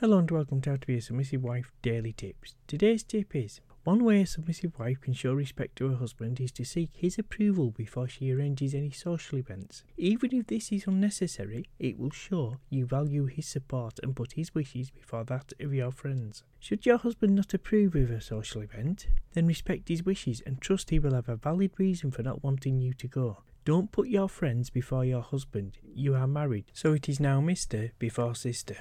Hello and welcome to How to Be a Submissive Wife Daily Tips. Today's tip is one way a submissive wife can show respect to her husband is to seek his approval before she arranges any social events. Even if this is unnecessary, it will show you value his support and put his wishes before that of your friends. Should your husband not approve of a social event, then respect his wishes and trust he will have a valid reason for not wanting you to go. Don't put your friends before your husband. You are married, so it is now Mr. before sister.